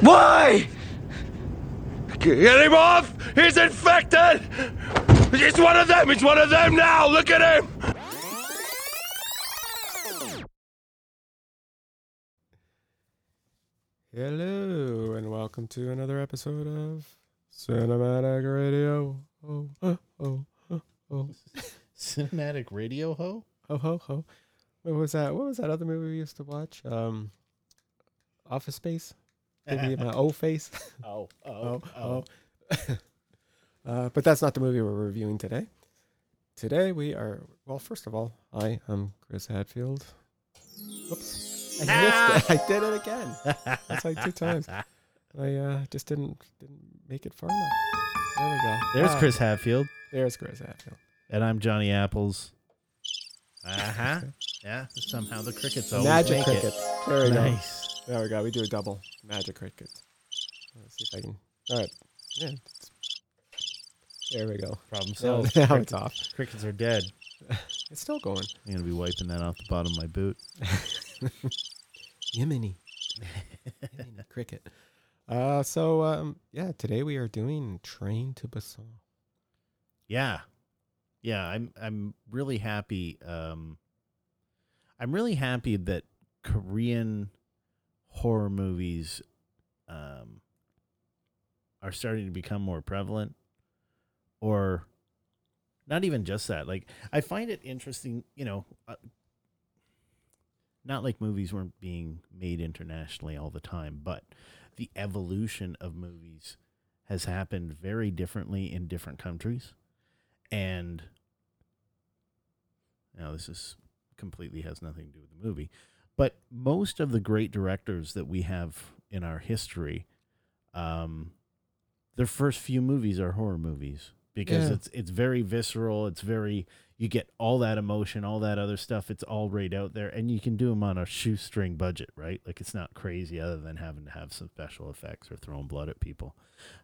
Why? Get him off! He's infected! It's one of them! It's one of them now! Look at him! Hello, and welcome to another episode of Cinematic Radio. Oh, oh, oh, oh, oh, Cinematic radio ho? ho, ho, ho. What was that? What was that other movie we used to watch? Um, Office Space. Maybe my O face. Oh, Oh, oh. uh, but that's not the movie we're reviewing today. Today we are. Well, first of all, I am Chris Hadfield. Whoops. I missed it. I did it again. That's like two times. I uh, just didn't didn't make it far enough. There we go. There's Ah, Chris Hatfield, There's Chris Hadfield. and I'm Johnny Apples. Uh huh. Yeah. Somehow the crickets always Magic make crickets. There we It. go. Nice. There we go. We do a double magic crickets. Let's see if I can. All right. Yeah. There we go. Problem solved. now it's off. crickets are dead. It's still going. I'm gonna be wiping that off the bottom of my boot. Jiminy. Jiminy cricket. Uh, so um, yeah, today we are doing Train to Busan. Yeah. Yeah, I'm I'm really happy um I'm really happy that Korean horror movies um are starting to become more prevalent or not even just that. Like I find it interesting, you know, uh, not like movies weren't being made internationally all the time, but the evolution of movies has happened very differently in different countries and now this is completely has nothing to do with the movie. But most of the great directors that we have in our history um their first few movies are horror movies because Yeah. it's it's very visceral. It's very you get all that emotion all that other stuff. It's all right out there and you can do them on a shoestring budget right? Like it's not crazy other than having to have some special effects or throwing blood at people.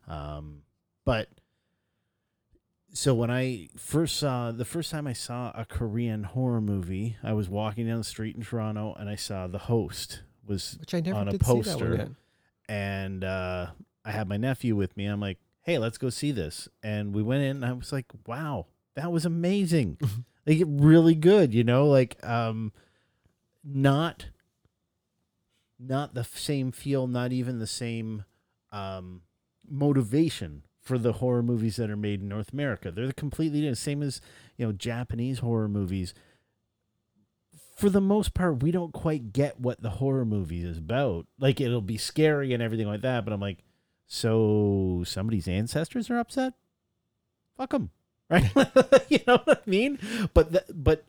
Um but so when I first saw the first time I saw a Korean horror movie, I was walking down the street in Toronto and I saw The Host was Which I never On a did see that poster. and uh, I had my nephew with me. I'm like, "Hey, let's go see this." And we went in and I was like, "Wow, that was amazing." like really good, you know, like um not not the same feel, not even the same um motivation for the horror movies that are made in North America. They're completely different. Same as, you know, Japanese horror movies. For the most part, we don't quite get what the horror movie is about. Like it'll be scary and everything like that, but I'm like, so somebody's ancestors are upset? Fuck them. Right? you know what I mean? But the, but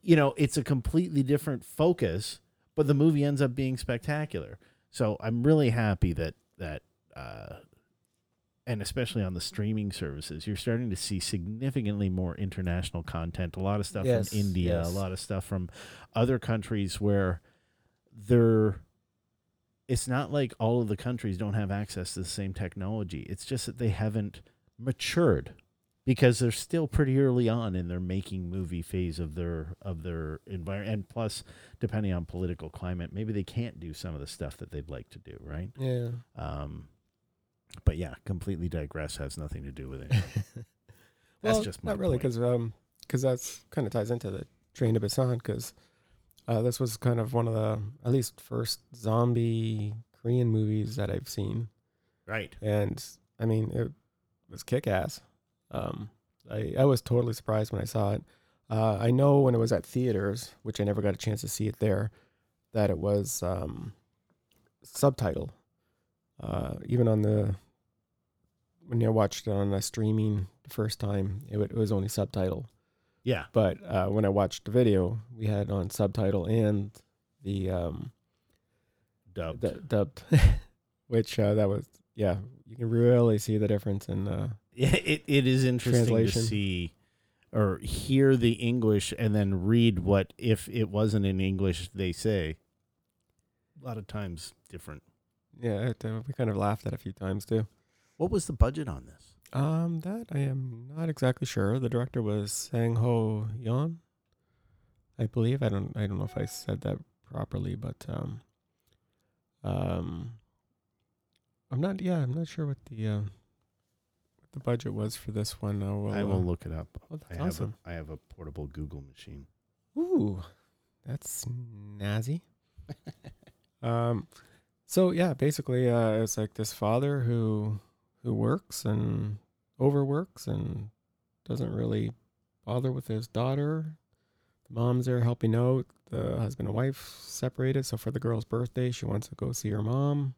you know, it's a completely different focus, but the movie ends up being spectacular. So I'm really happy that that uh and especially on the streaming services, you're starting to see significantly more international content. A lot of stuff Yes, from India, yes. a lot of stuff from other countries where they're. It's not like all of the countries don't have access to the same technology. It's just that they haven't matured because they're still pretty early on in their making movie phase of their of their environment. And plus, depending on political climate, maybe they can't do some of the stuff that they'd like to do. Right. Yeah. Um, but yeah, completely digress has nothing to do with it. Well, That's just my not really because um because that's kind of ties into the Train to Busan because uh, this was kind of one of the at least first zombie Korean movies that I've seen, right. and I mean it was kick ass. Um, I I was totally surprised when I saw it. Uh, I know when it was at theaters, which I never got a chance to see it there, that it was um, subtitle. Uh, even on the when I watched it on the streaming the first time, it, wa- it was only subtitle. Yeah. But uh, when I watched the video, we had on subtitle and the um, Dubbed. the dubbed, which uh, that was yeah, you can really see the difference in uh, Yeah, it, it is interesting Translation. to see or hear the English and then read what if it wasn't in English they say. A lot of times different. yeah. It, uh, we kind of laughed at a few times too. What was the budget on this? Um, that I am not exactly sure. The director was Sang Ho Yeon, I believe. I don't I don't know if I said that properly, but um, Um, I'm not. Yeah, I'm not sure what the uh, what the budget was for this one. I will. I uh, look it up. Oh, I that's have awesome. a I have a portable Google machine. Ooh, that's snazzy. um, so yeah, basically, uh, it's like this father who who works and overworks and doesn't really bother with his daughter. The mom's there helping out. The husband and wife separated, so for the girl's birthday, she wants to go see her mom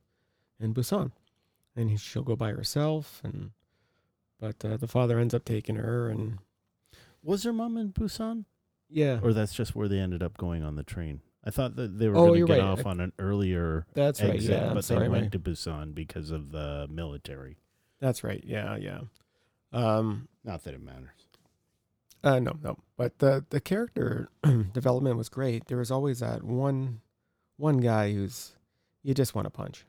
in Busan, and he, she'll go by herself. And but uh, the father ends up taking her, and Was her mom in Busan, yeah, or that's just where they ended up going on the train? I thought that they were Oh, going to get right. off I- on an earlier that's right. Yeah, but sorry, they my- went to Busan because of the military. That's right. Yeah, yeah. Um, Not that it matters. uh, no, no. But the the character development was great. There was always that one one guy who's you just want to punch.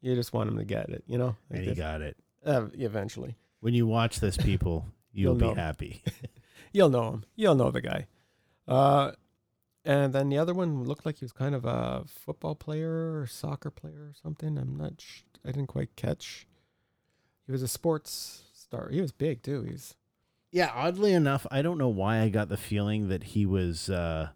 You just want him to get it, you know. Like And he this- got it. uh, eventually, When you watch this, people, you'll, You'll be happy. you'll know him. You'll know the guy. Uh, and then the other one looked like he was kind of a football player or soccer player or something. I'm not. Sh- I didn't quite catch. He was a sports star. He was big too. He's Yeah, oddly enough, I don't know why I got the feeling that he was uh,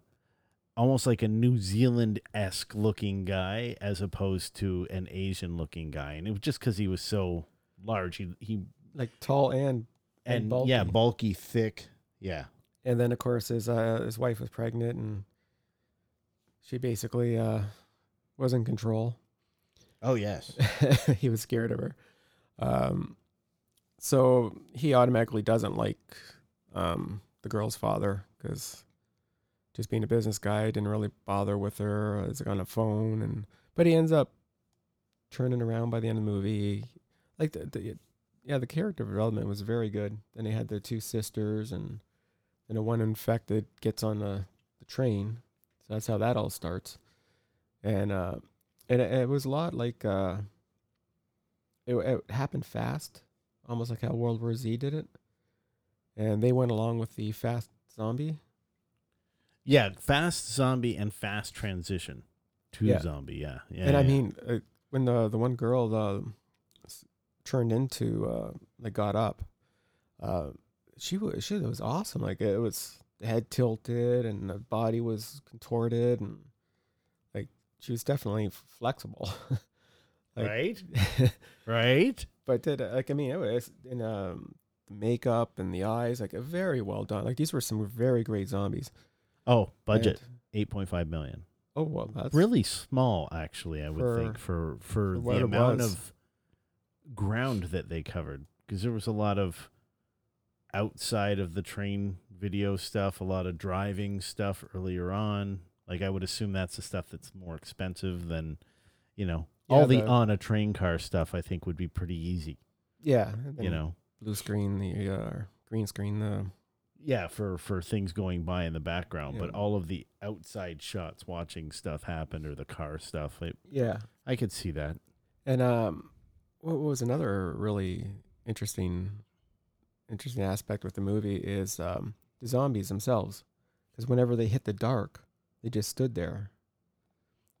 almost like a New Zealand esque looking guy as opposed to an Asian looking guy, and it was just because he was so large. He he like tall and and, And yeah, bulky. bulky, thick. Yeah, and then of course his uh, his wife was pregnant and she basically uh, was in control. Oh yes. he was scared of her. Um, so he automatically doesn't like um, the girl's father because just being a business guy didn't really bother with her. Is on a phone and but he ends up turning around by the end of the movie. Like the, the yeah, the character development was very good. Then they had the two sisters and then the one infected gets on the, the train. So that's how that all starts. And uh and it, it was a lot like uh it, it happened fast, almost like how World War Z did it. And they went along with the fast zombie. Yeah, fast zombie and fast transition to Yeah. zombie. Yeah, yeah. and I yeah. mean, uh, when the the one girl uh, turned into uh, like got up, uh, she was she was awesome. Like it was head tilted and the body was contorted and like she was definitely flexible. like- right, right. but did like I mean it was in um makeup and the eyes like very well done. Like these were some very great zombies. Oh, budget And- eight point five million. oh well, that's really small actually i would For- think for for, for the amount was. of ground that they covered because there was a lot of outside of the train video stuff a lot of driving stuff earlier on like i would assume that's the stuff that's more expensive than you know all the, the- on a train car stuff i think would be pretty easy yeah. you know blue screen the uh, green screen the yeah for for things going by in the background but all of the outside shots watching stuff happen or the car stuff I, yeah. I could see that And um, what was another really interesting, interesting aspect with the movie is um, the zombies themselves, because whenever they hit the dark, they just stood there.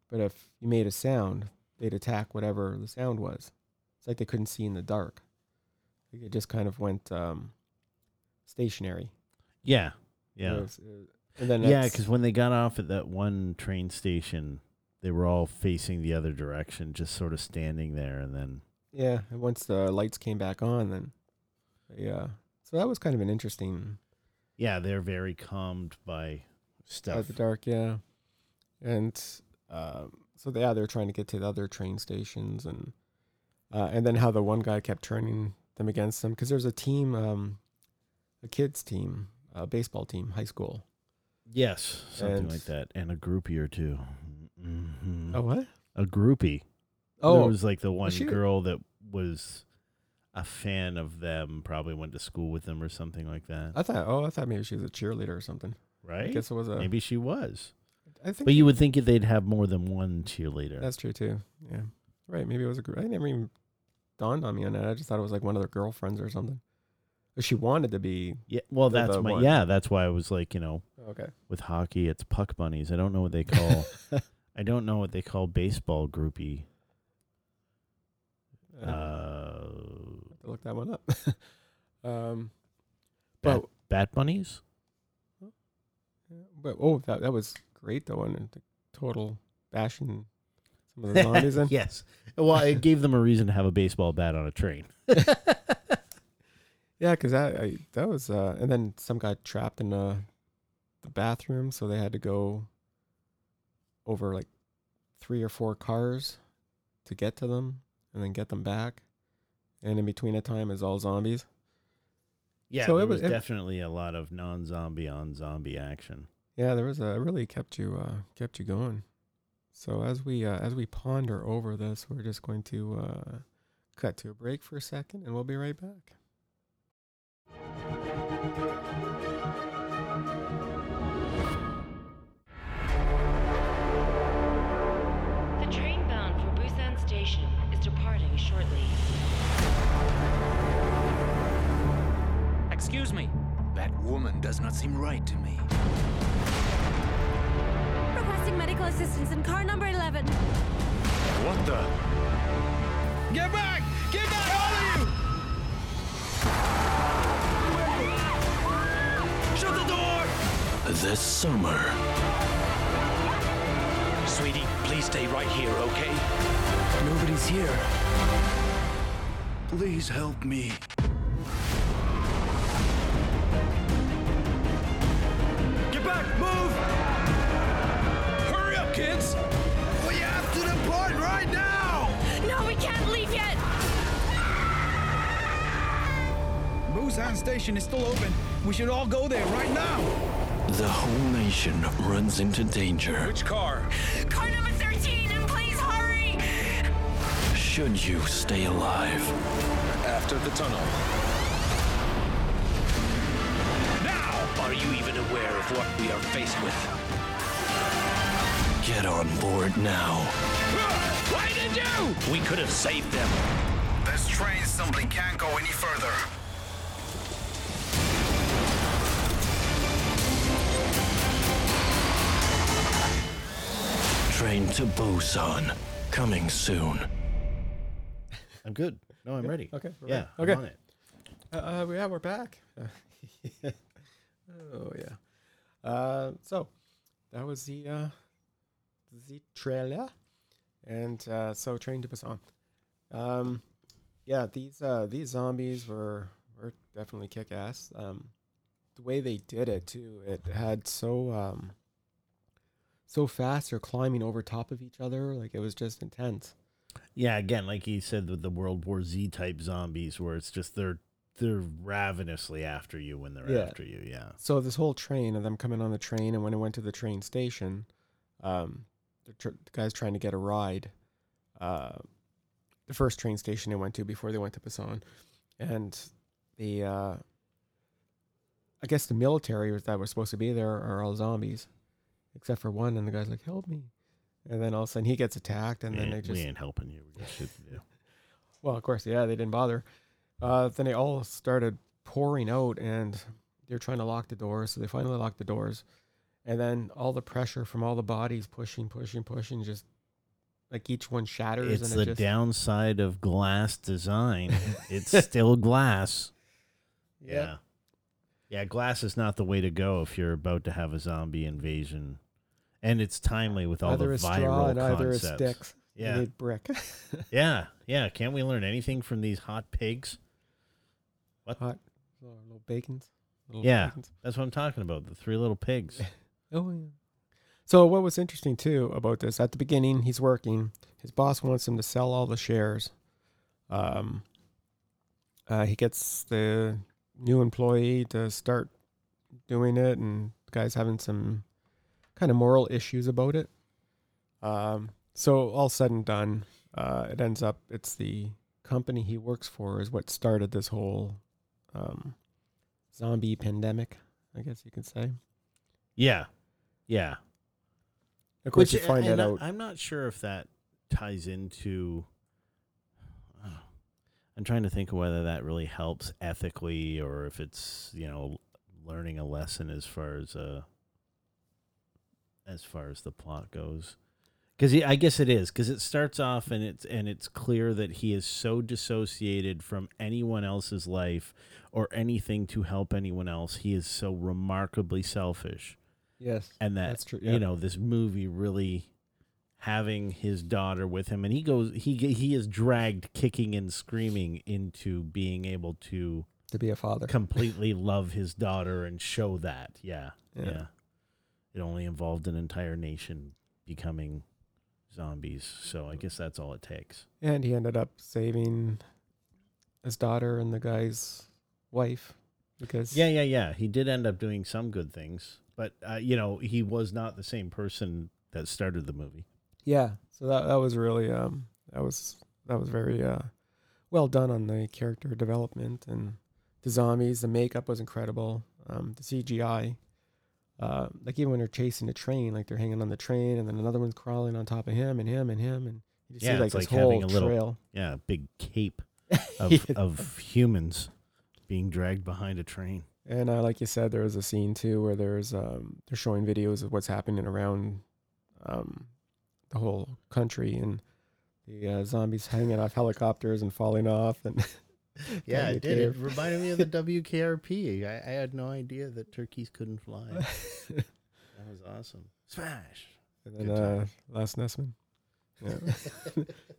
But if you made a sound, they'd attack whatever the sound was. It's like they couldn't see in the dark. Like it just kind of went um, stationary. yeah It yeah was- it- and then Yeah, because when they got off at that one train station, they were all facing the other direction, just sort of standing there. And then, yeah, and once the lights came back on, then yeah. So that was kind of an interesting yeah, they're very calmed by stuff. the dark, yeah. And um, so yeah, they're trying to get to the other train stations, and uh, and then how the one guy kept turning them against them because there's a team, um, a kids team, a baseball team, high school. Yes, something And- like that. And a groupie or 2 Mhm. Oh what? A groupie. Oh, there was like the one she- girl that was a fan of them, probably went to school with them or something like that. I thought. Oh, I thought maybe she was a cheerleader or something. Right? I guess it was a. Maybe she was. I think. But you would think they'd have more than one cheerleader. that's true too. Yeah. Right. Maybe it was a group. I never even dawned on me on that. I just thought it was like one of their girlfriends or something. But she wanted to be. yeah, well, the- that's the my one. yeah. That's why I was like, you know, Okay. with hockey, it's puck bunnies. I don't know what they call I don't know what they call baseball groupie. Uh, Uh, look that one up. um, bat, but bat bunnies. but oh, that that was great though, and the total bashing some of the zombies in. yes. Well, it gave them a reason to have a baseball bat on a train. Yeah, because that I, that was, uh, and then some got trapped in the the bathroom, so they had to go over like three or four cars to get to them, and then get them back. And in between that time is all zombies. Yeah, So it was was- it- definitely a lot of non-zombie on zombie action. Yeah, there was a really kept you uh, kept you going. So as we uh, as we ponder over this, we're just going to uh, cut to a break for a second, and we'll be right back. The train bound for Busan Station is departing shortly. Excuse me. That woman does not seem right to me. Requesting medical assistance in car number 11. What the? Get back! Get back, all of you! Shut the door! This summer, Sweetie, please stay right here, okay? nobody's here. Please help me. Busan Station is still open. We should all go there right now. The whole nation runs into danger. Which car? Car number 13, and please hurry! Should you stay alive? After the tunnel. Now! Are you even aware of what we are faced with? Get on board now. Why did you? We could have saved them. This train simply can't go any further. Train to Busan. Coming soon. I'm good. No, I'm ready. Okay, we're Yeah. ready. I'm Okay. on it. Uh, uh, yeah, we're back. oh yeah. Uh, so that was the uh, the trailer, and uh, so Train to Busan. Um, yeah, these uh, these zombies were were definitely kick ass. Um, the way they did it too, it had so um, so fast. They're climbing over top of each other, like it was just intense. Yeah, again, like you said with the World War Z type zombies, where it's just they're they're ravenously after you when they're Yeah. after you. Yeah. So this whole train of them coming on the train, and when it went to the train station, um, the, tr- the guys trying to get a ride, uh, the first train station they went to before they went to Busan, and the uh, I guess the military that was supposed to be there are all zombies, except for one, and the guy's like, "Help me!" And then all of a sudden he gets attacked, and we, then they just we ain't helping you. We got shit to do. well, of course, yeah, they didn't bother. Uh, then they all started pouring out, and they're trying to lock the doors. So they finally locked the doors, and then all the pressure from all the bodies pushing, pushing, pushing, just like each one shatters. And it's and the it just, downside of glass design. it's still glass. Yeah. Yeah, glass is not the way to go if you're about to have a zombie invasion. And it's timely with all either the a straw viral and either a concepts. You Yeah. need brick. Yeah, yeah. Can't we learn anything from these hot pigs? What hot little, little bacons. Little Yeah. bacons. That's what I'm talking about. The three little pigs. Oh yeah. So what was interesting too about this at the beginning, he's working. His boss wants him to sell all the shares. Um. Uh, he gets the new employee to start doing it, and the guy's having some kind of moral issues about it. Um. So all said and done, uh, it ends up it's the company he works for is what started this whole um, zombie pandemic. I guess you could say. Yeah, yeah. Of course, Which you find that not, out. I'm not sure if that ties into. uh, I'm trying to think of whether that really helps ethically, or if it's you know learning a lesson as far as uh as far as the plot goes. Because I guess it is because it starts off and it's and it's clear that he is so dissociated from anyone else's life or anything to help anyone else. He is so remarkably selfish, Yes. and that That's true, yeah. you know this movie really having his daughter with him, and he goes he he is dragged kicking and screaming into being able to To be a father. completely love his daughter and show that. Yeah, Yeah. yeah. It only involved an entire nation becoming zombies. So I guess that's all it takes. And he ended up saving his daughter and the guy's wife because Yeah, yeah, yeah. He did end up doing some good things, but uh, you know, he was not the same person that started the movie. yeah. So that that was really um that was that was very uh well done on the character development and the zombies. The makeup was incredible. Um, the CGI. Uh, like even when they're chasing a train, like they're hanging on the train, and then another one's crawling on top of him, and him, and him, and you Yeah, see like like whole having a little- trail. Yeah, a big cape of Yeah. of humans being dragged behind a train. And uh, like you said, there was a scene too where there's um, they're showing videos of what's happening around um, the whole country and the uh, zombies hanging off helicopters and falling off. And Yeah, it did. It reminded me of the WKRP. I, I had no idea that turkeys couldn't fly. That was awesome. Smash. and then uh. Les Nessman. Yeah. It's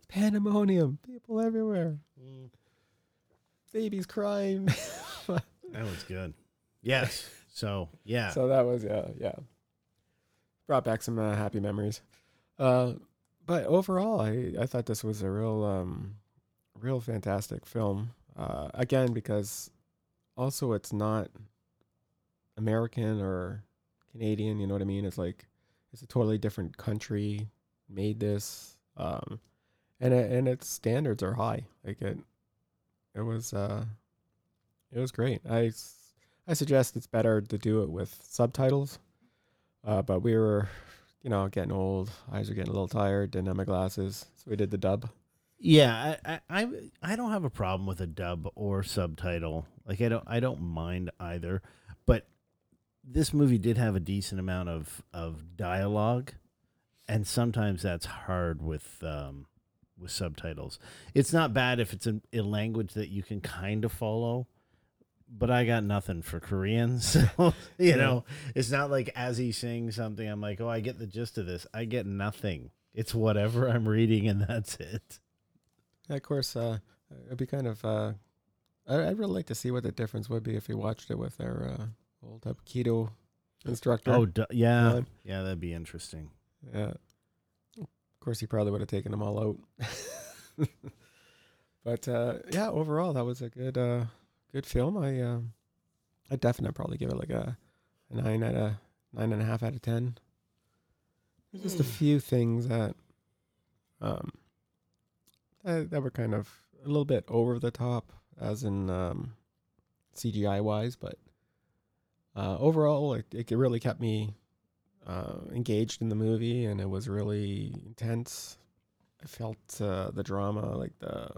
Pandemonium, people everywhere, babies crying. That was good. Yes. So yeah. So that was yeah, yeah. Brought back some uh, happy memories. Uh, but overall, I I thought this was a real um, real fantastic film. Uh, again, because also it's not American or Canadian. You know what I mean? It's like it's a totally different country made this, um, and it, and its standards are high. Like it, it was uh, it was great. I I suggest it's better to do it with subtitles. Uh, but we were, you know, getting old. Eyes are getting a little tired. Didn't have my glasses, so we did the dub. Yeah, I, I I don't have a problem with a dub or subtitle. Like I don't I don't mind either. But this movie did have a decent amount of of dialogue, and sometimes that's hard with um with subtitles. It's not bad if it's in a language that you can kind of follow. But I got nothing for Korean, so you Yeah. know it's not like as he's saying something, I'm like, oh, I get the gist of this. I get nothing. It's whatever I'm reading, and that's it. Of course, uh, it'd be kind of. Uh, I, I'd really like to see what the difference would be if we watched it with our uh, old Aikido instructor. Oh, du- yeah, Yeah. yeah, that'd be interesting. Yeah. Of course, he probably would have taken them all out. but uh, yeah, overall, that was a good, uh, good film. I, um, I definitely probably give it like a, a nine out of nine and a half out of ten. There's just a few things that, um, that, that were kind of a little bit over the top, as in um, CGI wise, but uh, overall, it, it really kept me uh, engaged in the movie, and it was really intense. I felt uh, the drama, like the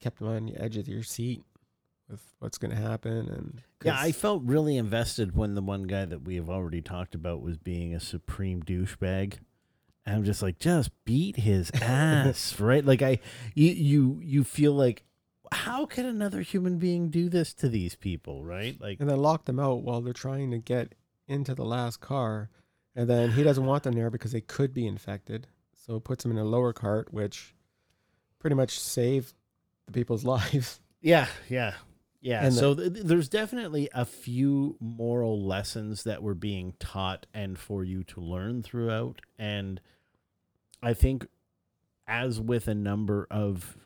kept me on the edge of your seat with what's going to happen, and Yeah, i felt really invested when the one guy that we have already talked about was being a supreme douchebag. And I'm just like, just beat his ass, right? Like I, you, you, you feel like, how can another human being do this to these people, right? Like, and then lock them out while they're trying to get into the last car, and then he doesn't want them there because they could be infected, so it puts them in a lower cart, which pretty much saved the people's lives. Yeah, yeah, yeah. And so th- there's definitely a few moral lessons that were being taught and for you to learn throughout. And I think, as with a number of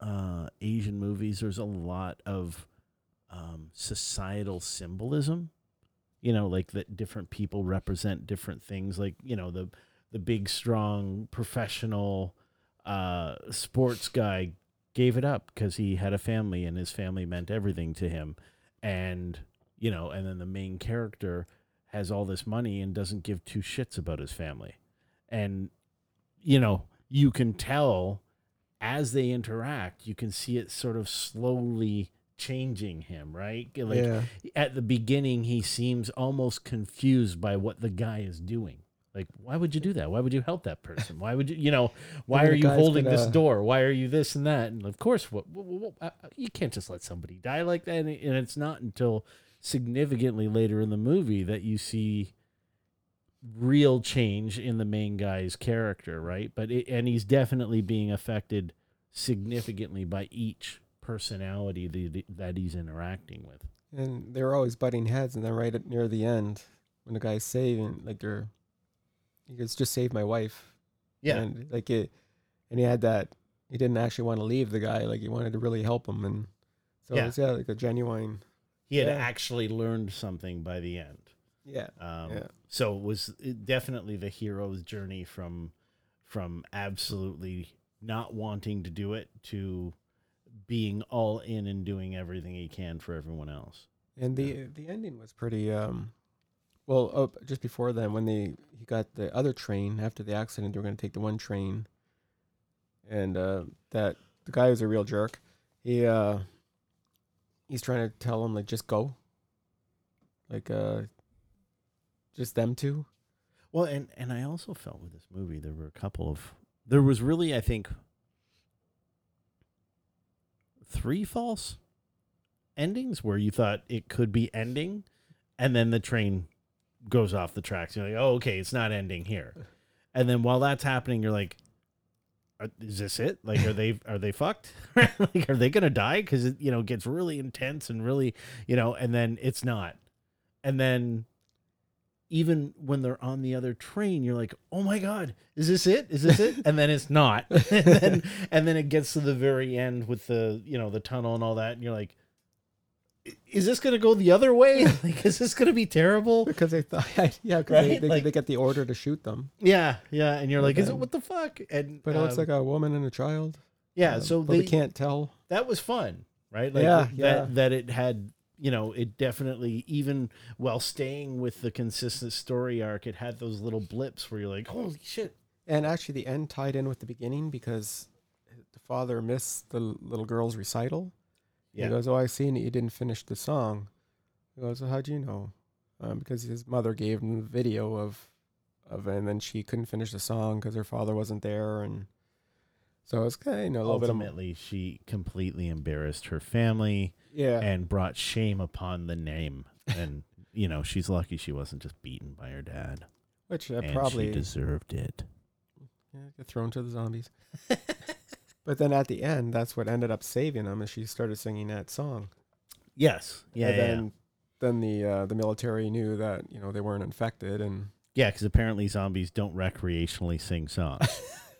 uh, Asian movies, there's a lot of um, societal symbolism. You know, like that different people represent different things. Like you know the the big, strong, professional uh, sports guy gave it up because he had a family and his family meant everything to him and you know and then the main character has all this money and doesn't give two shits about his family and you know you can tell as they interact you can see it sort of slowly changing him right like yeah, at the beginning he seems almost confused by what the guy is doing Like, why would you do that? Why would you help that person? Why would you, you know, why are you holding this gonna- door? Why are you this and that? And of course, what, what, what- uh, uh, you can't just let somebody die like that. And it's not until significantly later in the movie that you see real change in the main guy's character, right? But it, and he's definitely being affected significantly by each personality that, that he's interacting with. And they were always butting heads, and then right at near the end, when the guy's saving, like they're, he goes, "Just save my wife." Yeah, and like it, and he had that. He didn't actually want to leave the guy. Like he wanted to really help him, and so Yeah. it's yeah, like a genuine. he had Yeah. actually learned something by the end. Yeah, Um, Yeah. So it was definitely the hero's journey from from absolutely not wanting to do it to being all in and doing everything he can for everyone else. and the the ending was pretty. um Well, oh, just before then, when they he got the other train after the accident, they were going to take the one train, and uh that the guy was a real jerk. He uh he's trying to tell him like just go, like uh just them two. Well, and and I also felt with this movie there were a couple of there was really I think three false endings where you thought it could be ending and then the train goes off the tracks. You're like, "Oh, okay, it's not ending here." And then while that's happening, you're like, uh, "Is this it? Like, are they are they fucked? like, are they gonna die?" Because it you know gets really intense and really you know, and then it's not, and then even when they're on the other train, you're like, "Oh my god, is this it? Is this it?" And then it's not. and, then, and then it gets to the very end with the you know the tunnel and all that, and you're like, "Is this gonna go the other way? like, is this gonna be terrible?" because they thought, yeah, because Right? they, Like- they get the order to shoot them. Yeah, yeah, and you're like, "Is it what the fuck?" And But it looks um, like a woman and a child. yeah, Um, so but they, they can't tell. that was fun, right? Like Yeah, that, yeah. that it had, you know, it definitely even while staying with the consistent story arc, it had those little blips where you're like, "Holy shit!" And actually, the end tied in with the beginning because the father missed the little girl's recital. Yeah. He goes, "Oh, I seen that you didn't finish the song." He goes, well, "How'd you know?" Um, because his mother gave him the video of, of, and then she couldn't finish the song because her father wasn't there, and so it's kind of you know, a little bit of Ultimately, she completely embarrassed her family yeah. and brought shame upon the name. And you know, she's lucky she wasn't just beaten by her dad, which uh, and probably she deserved it. yeah, get thrown to the zombies. but then at the end, that's what ended up saving him, is she started singing that song. Yes, yeah, and yeah, then then the uh, the military knew that you know they weren't infected, and yeah. Because apparently, zombies don't recreationally sing songs.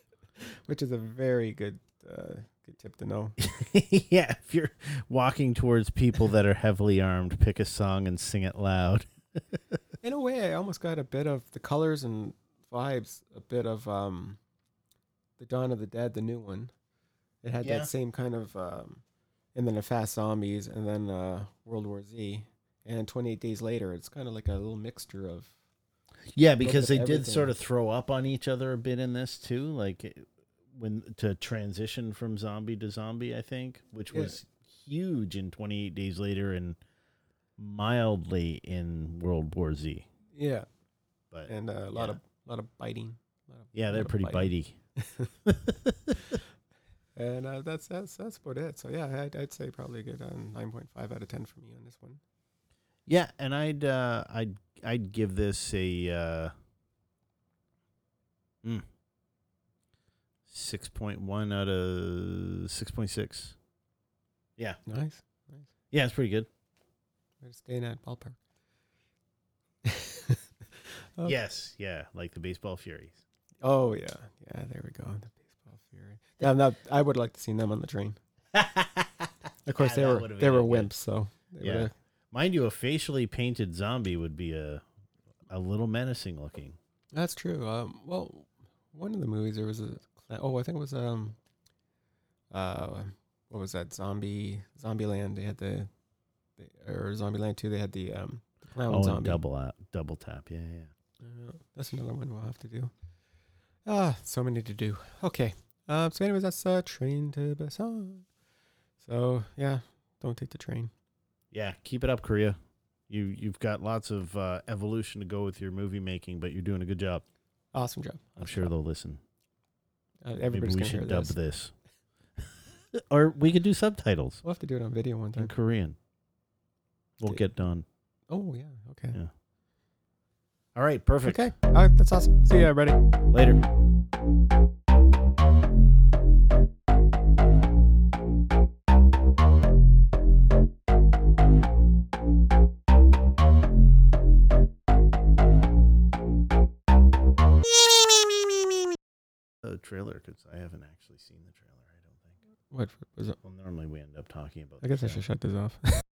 which is a very good uh, good tip to know. yeah, if you're walking towards people that are heavily armed, pick a song and sing it loud. In a way, I almost got a bit of the colors and vibes, a bit of um, the Dawn of the Dead, the new one. It had Yeah. that same kind of, um, and then the Fast Zombies, and then uh, World War Z, and 28 Days Later. It's kind of like a little mixture of Yeah, because they of did sort of throw up on each other a bit in this too, like when to transition from zombie to zombie. I think, which Yeah. was huge in Twenty Eight Days Later and mildly in World War Z. yeah, But and uh, a lot Yeah. of lot of biting. lot of- yeah, they're pretty biting. bitey. And uh, that's that's that's about it. So yeah, I'd, I'd say probably a good uh, 9.5 out of 10 for me on this one. Yeah, and I'd uh, I'd I'd give this a uh, mm, six point one out of six point six. Yeah, Nice. Nice. Yeah, it's pretty good. We're staying at ballpark. Oh. Yes, yeah, like the baseball Furies. Oh yeah, yeah. There we go. The baseball fury. Yeah, I'm not, I would like to see them on the train. Of course, Yeah, they were they were a good- wimps, so they Yeah. would've- Mind you, a facially painted zombie would be a a little menacing looking. that's true. Um, well, one of the movies there was a oh, I think it was um, uh, what was that zombie Zombie Land. They had the, the or Zombieland two. They had the um, the clown Oh, zombie. double out, double tap. Yeah, yeah. Uh, that's another one we'll have to do. Ah, so many to do. Okay. Um. So, anyways, that's uh, train to Busan. So yeah, don't take the train. Yeah, keep it up, Korea. You you've got lots of uh, evolution to go with your movie making, but you're doing a good job. Awesome job. I'm sure job. they'll listen. Uh, Maybe we gonna hear should dub this. this. or we could do subtitles We'll have to do it on video one in time. Korean. We'll get done. Oh yeah. Okay. Yeah. All right, perfect. Okay. All right. That's awesome. See you, everybody. Later. Trailer, because I haven't actually seen the trailer. I don't think. What was it? Well, normally we end up talking about. I guess I should shut this off.